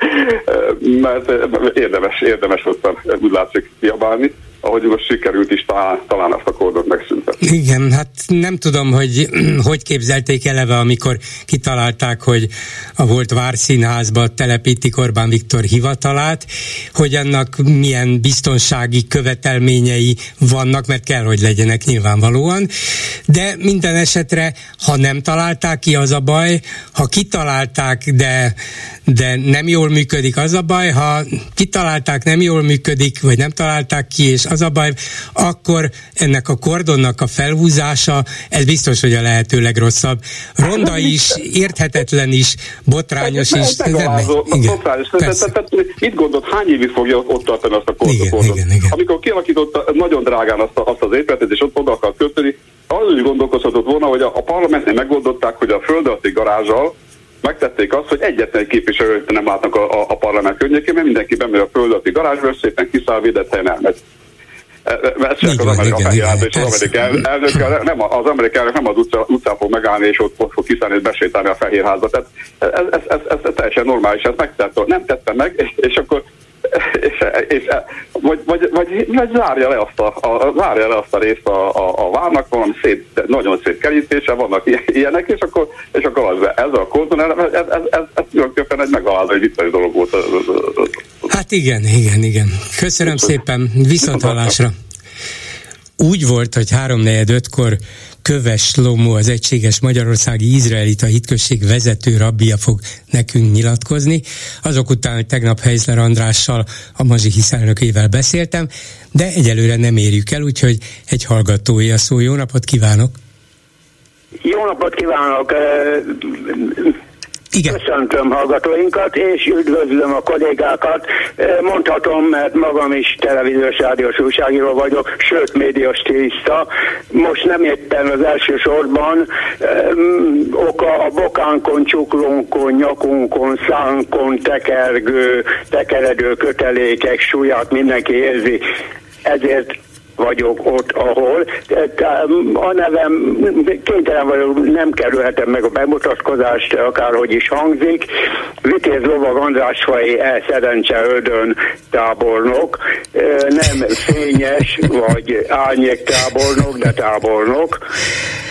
mert érdemes, érdemes ott úgy látszik kiabálni ahogy most sikerült is talán, talán azt a kódot megszüntetni. Igen, hát nem tudom, hogy hogy képzelték eleve, amikor kitalálták, hogy a volt Várszínházba telepítik Orbán Viktor hivatalát, hogy annak milyen biztonsági követelményei vannak, mert kell, hogy legyenek nyilvánvalóan, de minden esetre, ha nem találták ki, az a baj, ha kitalálták, de, de nem jól működik, az a baj, ha kitalálták, nem jól működik, vagy nem találták ki, és az a baj, akkor ennek a kordonnak a felhúzása, ez biztos, hogy a lehető legrosszabb. Ronda is, érthetetlen is, botrányos is. Botrányos. Tehát, mit gondolt, hány évig fogja ott tartani azt a kordot? Igen, igen, igen. Amikor kialakította nagyon drágán azt, azt az épületet, és ott oda akart kötni, az is gondolkozhatott volna, hogy a, a parlamentnél megoldották, hogy a földalatti garázsal megtették azt, hogy egyetlen egy képviselő nem látnak a, a, a parlament környékén, mert mindenki bemegy a földalatti garázsba, szépen kiszáll, védett helyen elmegy. Vesznek az Amerika igen, és az amerikai elnök, nem, az amerikai elnök nem az utca, utcán fog megállni, és ott, ott fog kiszállni és besétálni a fehérházba. Tehát ez, ez, ez, ez, ez teljesen normális, ezt megtette, nem tette meg, és, és akkor és, és, vagy, vagy, vagy, vagy zárja le azt a, a, zárja le azt a részt a, a, a várnak, valami szép, nagyon szép kerítése, vannak ilyenek, és akkor, és akkor az, ez a kódon, ez, ez, ez, ez, ez tulajdonképpen egy megalázó, egy vicces dolog volt. Hát igen, igen, igen. Köszönöm szépen, viszont. Úgy volt, hogy ötkor Köves Lomó, az Egységes Magyarországi Izraelita Hitközség vezető rabbia fog nekünk nyilatkozni. Azok után, hogy tegnap Heizler Andrással, a Mazsi elnökével beszéltem, de egyelőre nem érjük el, úgyhogy egy hallgatói a szó. Jó napot kívánok! Jó napot kívánok! Igen. Köszöntöm hallgatóinkat, és üdvözlöm a kollégákat. Mondhatom, mert magam is televíziós rádiós újságíró vagyok, sőt médias tiszta. Most nem éppen az első sorban oka a bokánkon, csuklónkon, nyakunkon, szánkon tekergő, tekeredő kötelékek súlyát mindenki érzi. Ezért vagyok ott, ahol. A nevem kénytelen vagyok, nem kerülhetem meg a bemutatkozást, akárhogy is hangzik. Vitéz Lovag András Fai E. Szerencse Ödön tábornok, nem fényes vagy árnyék tábornok, de tábornok.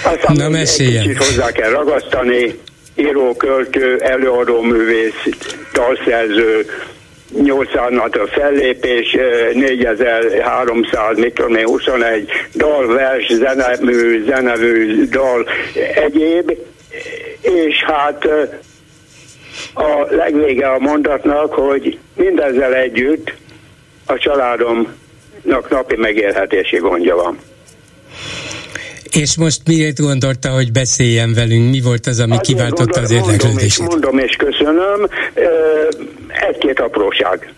Aztán Na, meséljen. kicsit hozzá kell ragasztani, író, költő, előadó művész, dalszerző, 800 a fellépés, 4300, mit tudom én, 21 dal, vers, zenemű, zenevű, dal, egyéb, és hát a legvége a mondatnak, hogy mindezzel együtt a családomnak napi megélhetési gondja van. És most miért gondolta, hogy beszéljen velünk? Mi volt az, ami Azért kiváltotta az érdeklődését? Mondom, mondom és köszönöm. Egy-két apróság.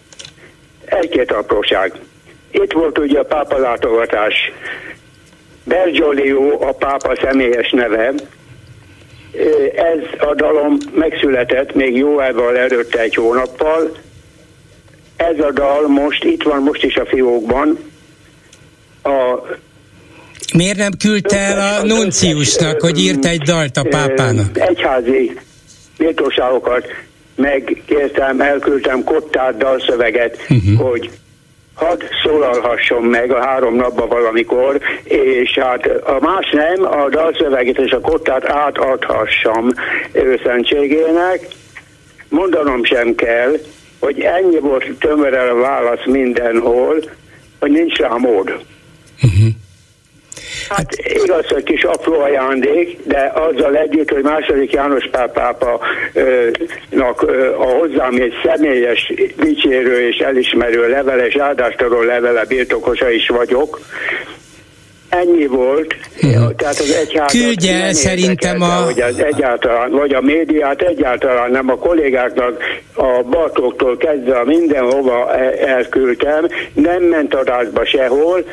Egy-két apróság. Itt volt ugye a pápa látogatás. Bergiolio a pápa személyes neve. Ez a dalom megszületett még jó elval előtte egy hónappal. Ez a dal most itt van most is a fiókban. A Miért nem küldte el a nunciusnak, hogy írt egy dalt a pápának? Egyházi méltóságokat megkértem, elküldtem kottát dalszöveget, uh-huh. hogy hadd szólalhasson meg a három napban valamikor, és hát a más nem, a dalszöveget és a kottát átadhassam őszentségének. Mondanom sem kell, hogy ennyi volt tömöre a válasz mindenhol, hogy nincs rá mód. Uh-huh. Hát igaz, hogy kis apró ajándék, de azzal együtt, hogy második János Pál pápának a hozzám egy személyes, dicsérő és elismerő levele, és áldástadó levele birtokosa is vagyok, Ennyi volt, uh-huh. tehát az egyház Küldje el szerintem a... Hogy az egyáltalán, vagy a médiát egyáltalán nem a kollégáknak a Bartóktól kezdve mindenhova elküldtem, nem ment adásba sehol,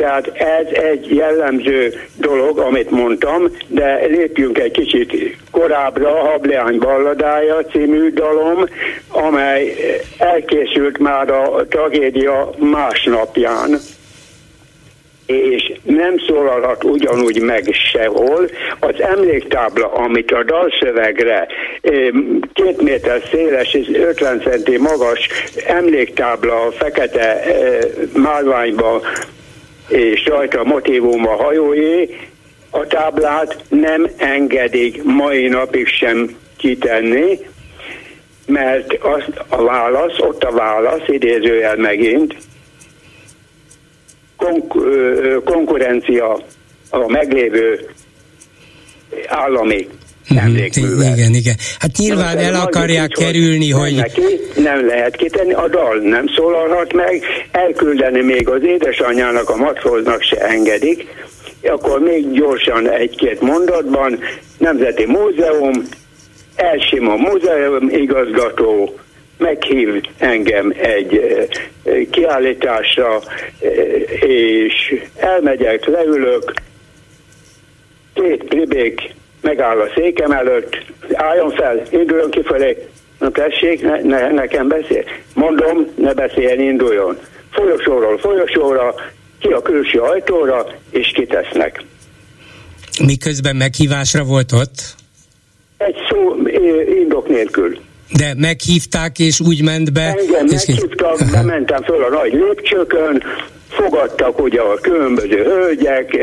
tehát ez egy jellemző dolog, amit mondtam, de lépjünk egy kicsit korábbra, Hableány balladája című dalom, amely elkészült már a tragédia másnapján és nem szólalhat ugyanúgy meg sehol. Az emléktábla, amit a dalszövegre két méter széles és 50 centi magas emléktábla a fekete márványba és rajta a motívum a hajóé, a táblát nem engedik mai napig sem kitenni, mert az a válasz, ott a válasz, idézőjel megint, konk- konkurencia a meglévő állami Mhm, emlékművel. Igen, igen. Hát nyilván el akarják kerülni, hogy... Neki nem lehet kitenni, a dal nem szólalhat meg, elküldeni még az édesanyjának, a matróznak se engedik, akkor még gyorsan egy-két mondatban, Nemzeti Múzeum, Elsimon Múzeum igazgató, meghív engem egy kiállításra, és elmegyek, leülök, két plibék megáll a székem előtt, álljon fel, induljon kifelé, Na tessék, ne, ne, nekem beszél. Mondom, ne beszéljen, induljon. Folyosóról folyosóra, ki a külső ajtóra, és kitesznek. Miközben meghívásra volt ott? Egy szó indok nélkül. De meghívták, és úgy ment be? Engem és meghívtak, bementem föl a nagy lépcsőkön, fogadtak ugye a különböző hölgyek,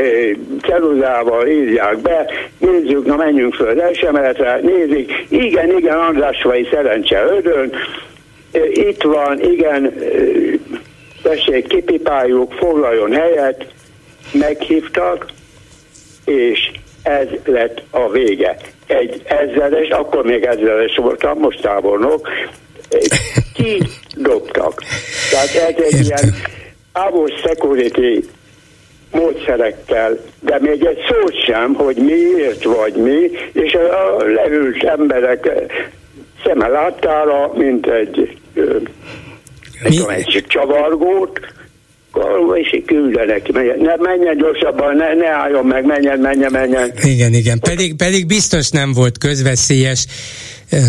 ceruzával írják be, nézzük, na menjünk föl az első emeletre, nézik, igen, igen, András vagy szerencse ödön, itt van, igen, tessék, kipipáljuk, foglaljon helyet, meghívtak, és ez lett a vége. Egy ezredes, akkor még ezredes voltam, most tábornok, kidobtak. Tehát ez egy ilyen ávos security módszerekkel, de még egy szót sem, hogy miért vagy mi, és a leült emberek szeme láttára, mint egy, egy, egy csavargót, és küldenek, ne menjen gyorsabban, ne, ne álljon meg, menjen, menjen, menjen. Igen, igen, pedig, pedig biztos nem volt közveszélyes,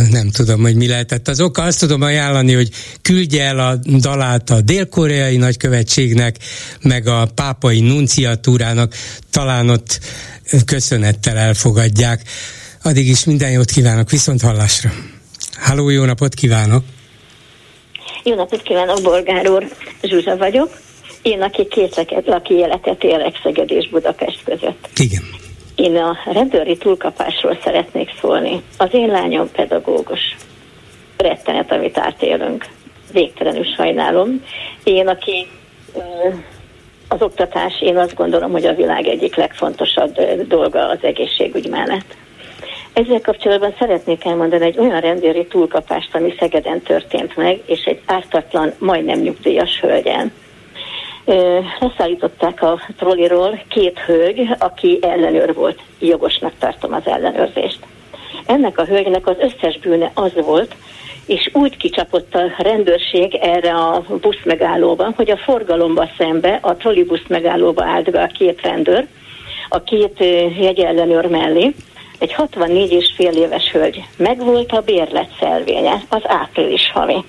nem tudom, hogy mi lehetett az oka. Azt tudom ajánlani, hogy küldje el a dalát a dél-koreai nagykövetségnek, meg a pápai nunciatúrának, talán ott köszönettel elfogadják. Addig is minden jót kívánok, viszont hallásra. Háló, jó napot kívánok! Jó napot kívánok, Bolgár úr! Zsuzsa vagyok. Én, aki két laki életet élek Szeged és Budapest között. Igen. Én a rendőri túlkapásról szeretnék szólni. Az én lányom pedagógus. Rettenet, amit átélünk. Végtelenül sajnálom. Én, aki az oktatás, én azt gondolom, hogy a világ egyik legfontosabb dolga az egészségügy mellett. Ezzel kapcsolatban szeretnék elmondani egy olyan rendőri túlkapást, ami Szegeden történt meg, és egy ártatlan, majdnem nyugdíjas hölgyen leszállították a trolliról két hölgy, aki ellenőr volt. Jogosnak tartom az ellenőrzést. Ennek a hölgynek az összes bűne az volt, és úgy kicsapott a rendőrség erre a busz megállóba, hogy a forgalomba szembe, a trollibusz megállóba állt be a két rendőr, a két jegyellenőr mellé, egy 64 és fél éves hölgy. Megvolt a bérlet szelvénye, az április havi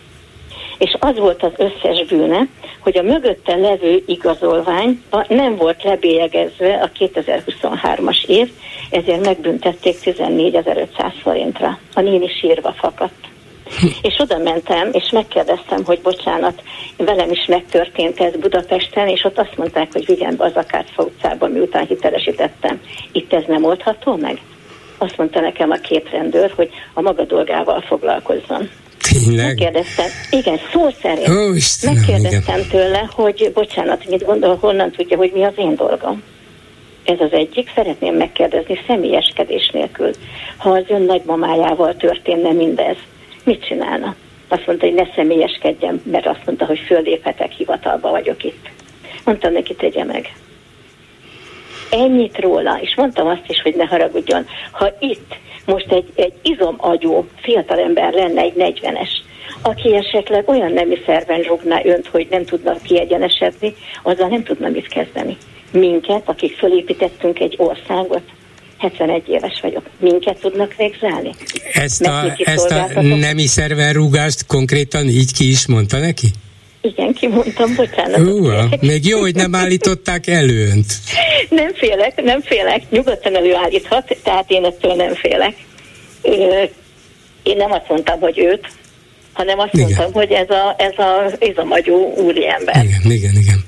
és az volt az összes bűne, hogy a mögötte levő igazolvány nem volt lebélyegezve a 2023-as év, ezért megbüntették 14.500 forintra. A néni sírva fakadt. És oda mentem, és megkérdeztem, hogy bocsánat, velem is megtörtént ez Budapesten, és ott azt mondták, hogy vigyen be az Akártfa utcában, miután hitelesítettem. Itt ez nem oldható meg? Azt mondta nekem a két rendőr, hogy a maga dolgával foglalkozzon. Tényleg? Megkérdeztem, igen, szó szerint. Ó, Istenem, Megkérdeztem igen. tőle, hogy bocsánat, mit gondol, honnan tudja, hogy mi az én dolgom. Ez az egyik, szeretném megkérdezni személyeskedés nélkül. Ha az ön nagymamájával történne mindez, mit csinálna? Azt mondta, hogy ne személyeskedjem, mert azt mondta, hogy fölléphetek, hivatalba vagyok itt. Mondtam neki, tegye meg. Ennyit róla, és mondtam azt is, hogy ne haragudjon. Ha itt most egy, egy izomagyú fiatalember lenne, egy 40-es, aki esetleg olyan nemi szerven rúgná önt, hogy nem tudna kiegyenesedni, azzal nem tudna mit kezdeni. Minket, akik fölépítettünk egy országot, 71 éves vagyok. Minket tudnak végzelni? Ezt a, ezt a nemi szerven rúgást konkrétan így ki is mondta neki? Igen, kimondtam, bocsánat. Hú, még jó, hogy nem állították előnt. Nem félek, nem félek, nyugodtan előállíthat, tehát én ettől nem félek. Én nem azt mondtam, hogy őt, hanem azt igen. mondtam, hogy ez a, ez a, ez a magyó úriember. Igen, igen, igen.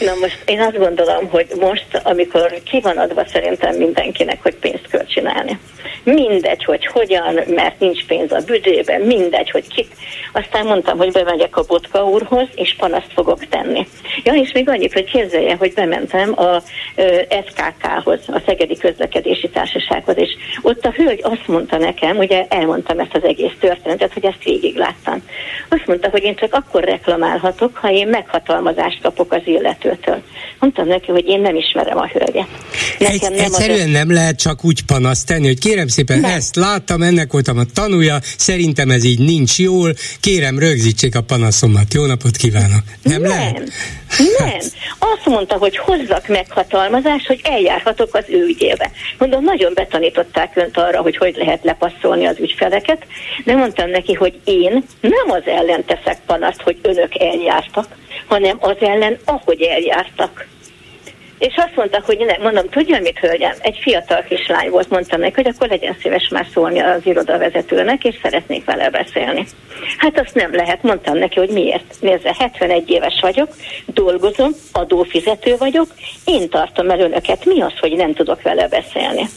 Na most én azt gondolom, hogy most, amikor ki van adva szerintem mindenkinek, hogy pénzt kell csinálni. Mindegy, hogy hogyan, mert nincs pénz a büdzsében, mindegy, hogy kik. Aztán mondtam, hogy bemegyek a Botka úrhoz, és panaszt fogok tenni. Ja, és még annyit, hogy képzelje, hogy bementem a SKK-hoz, a Szegedi Közlekedési Társasághoz, és ott a hölgy azt mondta nekem, ugye elmondtam ezt az egész történetet, hogy ezt végig láttam. Azt mondta, hogy én csak akkor reklamálhatok, ha én meghatalmazást kapok az illető vezetőtől. Mondtam neki, hogy én nem ismerem a hölgyet. Nekem Egy, nem egyszerűen az... nem lehet csak úgy panaszt tenni, hogy kérem szépen, nem. ezt láttam, ennek voltam a tanúja, szerintem ez így nincs jól, kérem rögzítsék a panaszomat. Jó napot kívánok. Nem, nem lehet? Nem. Hát. Azt mondta, hogy hozzak meghatalmazást, hogy eljárhatok az ő ügyébe. Mondom, nagyon betanították önt arra, hogy hogy lehet lepasszolni az ügyfeleket, de mondtam neki, hogy én nem az ellen teszek panaszt, hogy önök eljártak, hanem az ellen, ahogy eljártak. És azt mondta, hogy nem, mondom, tudja mit, hölgyem? Egy fiatal kislány volt, mondtam neki, hogy akkor legyen szíves már szólni az irodavezetőnek, és szeretnék vele beszélni. Hát azt nem lehet, mondtam neki, hogy miért. Nézze, 71 éves vagyok, dolgozom, adófizető vagyok, én tartom el önöket, mi az, hogy nem tudok vele beszélni?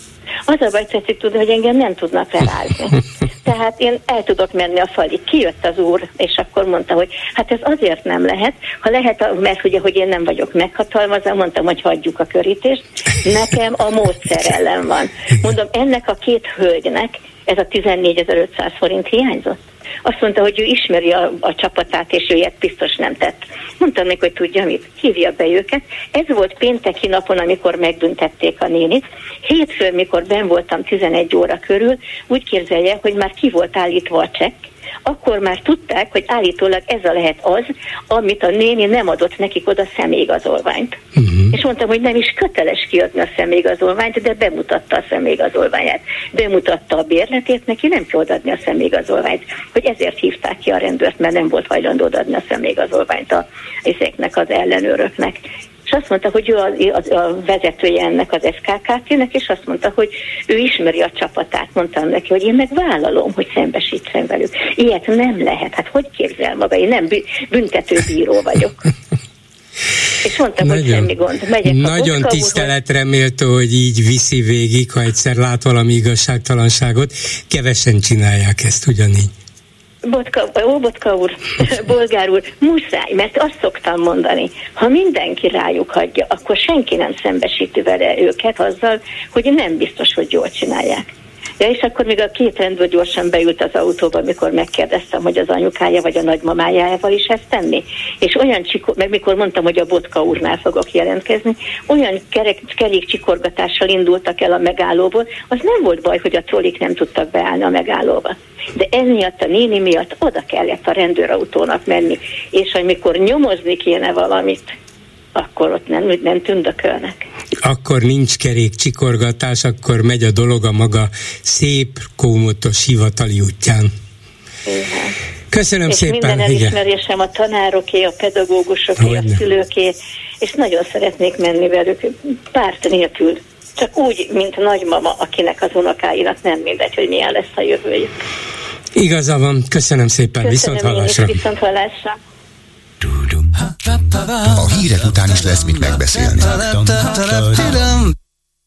Az a baj, tetszik tudni, hogy engem nem tudnak lerázni. Tehát én el tudok menni a falig. Kijött az úr, és akkor mondta, hogy hát ez azért nem lehet, ha lehet, mert ugye, hogy én nem vagyok meghatalmazva, mondtam, hogy hagyjuk a körítést. Nekem a módszer ellen van. Mondom, ennek a két hölgynek ez a 14.500 forint hiányzott. Azt mondta, hogy ő ismeri a, a csapatát, és ő ilyet biztos nem tett. Mondtam neki, hogy tudja mit, hívja be őket. Ez volt pénteki napon, amikor megbüntették a nénit. Hétfőn, mikor ben voltam 11 óra körül, úgy képzelje, hogy már ki volt állítva a csekk, akkor már tudták, hogy állítólag ez a lehet az, amit a néni nem adott nekik oda személyigazolványt. Uh-huh. És mondtam, hogy nem is köteles kiadni a személyigazolványt, de bemutatta a személyigazolványát. Bemutatta a bérletét, neki nem kell odaadni a személyigazolványt. Hogy ezért hívták ki a rendőrt, mert nem volt hajlandó adni a személyigazolványt a, ezeknek az ellenőröknek és azt mondta, hogy ő a, a, a vezetője ennek az SKKT-nek, és azt mondta, hogy ő ismeri a csapatát. Mondtam neki, hogy én meg vállalom, hogy szembesítsem velük. Ilyet nem lehet. Hát hogy képzel maga? Én nem büntetőbíró vagyok. És mondtam, nagyon, hogy semmi gond. Megyek nagyon tiszteletre méltó, hogy így viszi végig, ha egyszer lát valami igazságtalanságot. Kevesen csinálják ezt ugyanígy. Botka, ó, Botka úr, Bolgár úr, muszáj, mert azt szoktam mondani, ha mindenki rájuk hagyja, akkor senki nem szembesíti vele őket azzal, hogy nem biztos, hogy jól csinálják. Ja, és akkor még a két rendőr gyorsan beült az autóba, mikor megkérdeztem, hogy az anyukája vagy a nagymamájával is ezt tenni. És olyan csikor, meg mikor mondtam, hogy a Botka úrnál fogok jelentkezni, olyan kerek, kerék csikorgatással indultak el a megállóból, az nem volt baj, hogy a trollik nem tudtak beállni a megállóba. De emiatt a néni miatt oda kellett a rendőrautónak menni, és amikor nyomozni kéne valamit, akkor ott nem, nem tündökölnek. Akkor nincs kerék csikorgatás, akkor megy a dolog a maga szép, kómotos hivatali útján. Igen. Köszönöm és szépen. minden elismerésem a tanároké, a pedagógusoké, Hogyne. a szülőké, és nagyon szeretnék menni velük párt nélkül. Csak úgy, mint nagymama, akinek az unokáinak nem mindegy, hogy milyen lesz a jövőjük. Igaza van, köszönöm szépen, köszönöm viszont hallásra. Viszont hallásra. A hírek után is lesz mit megbeszélni.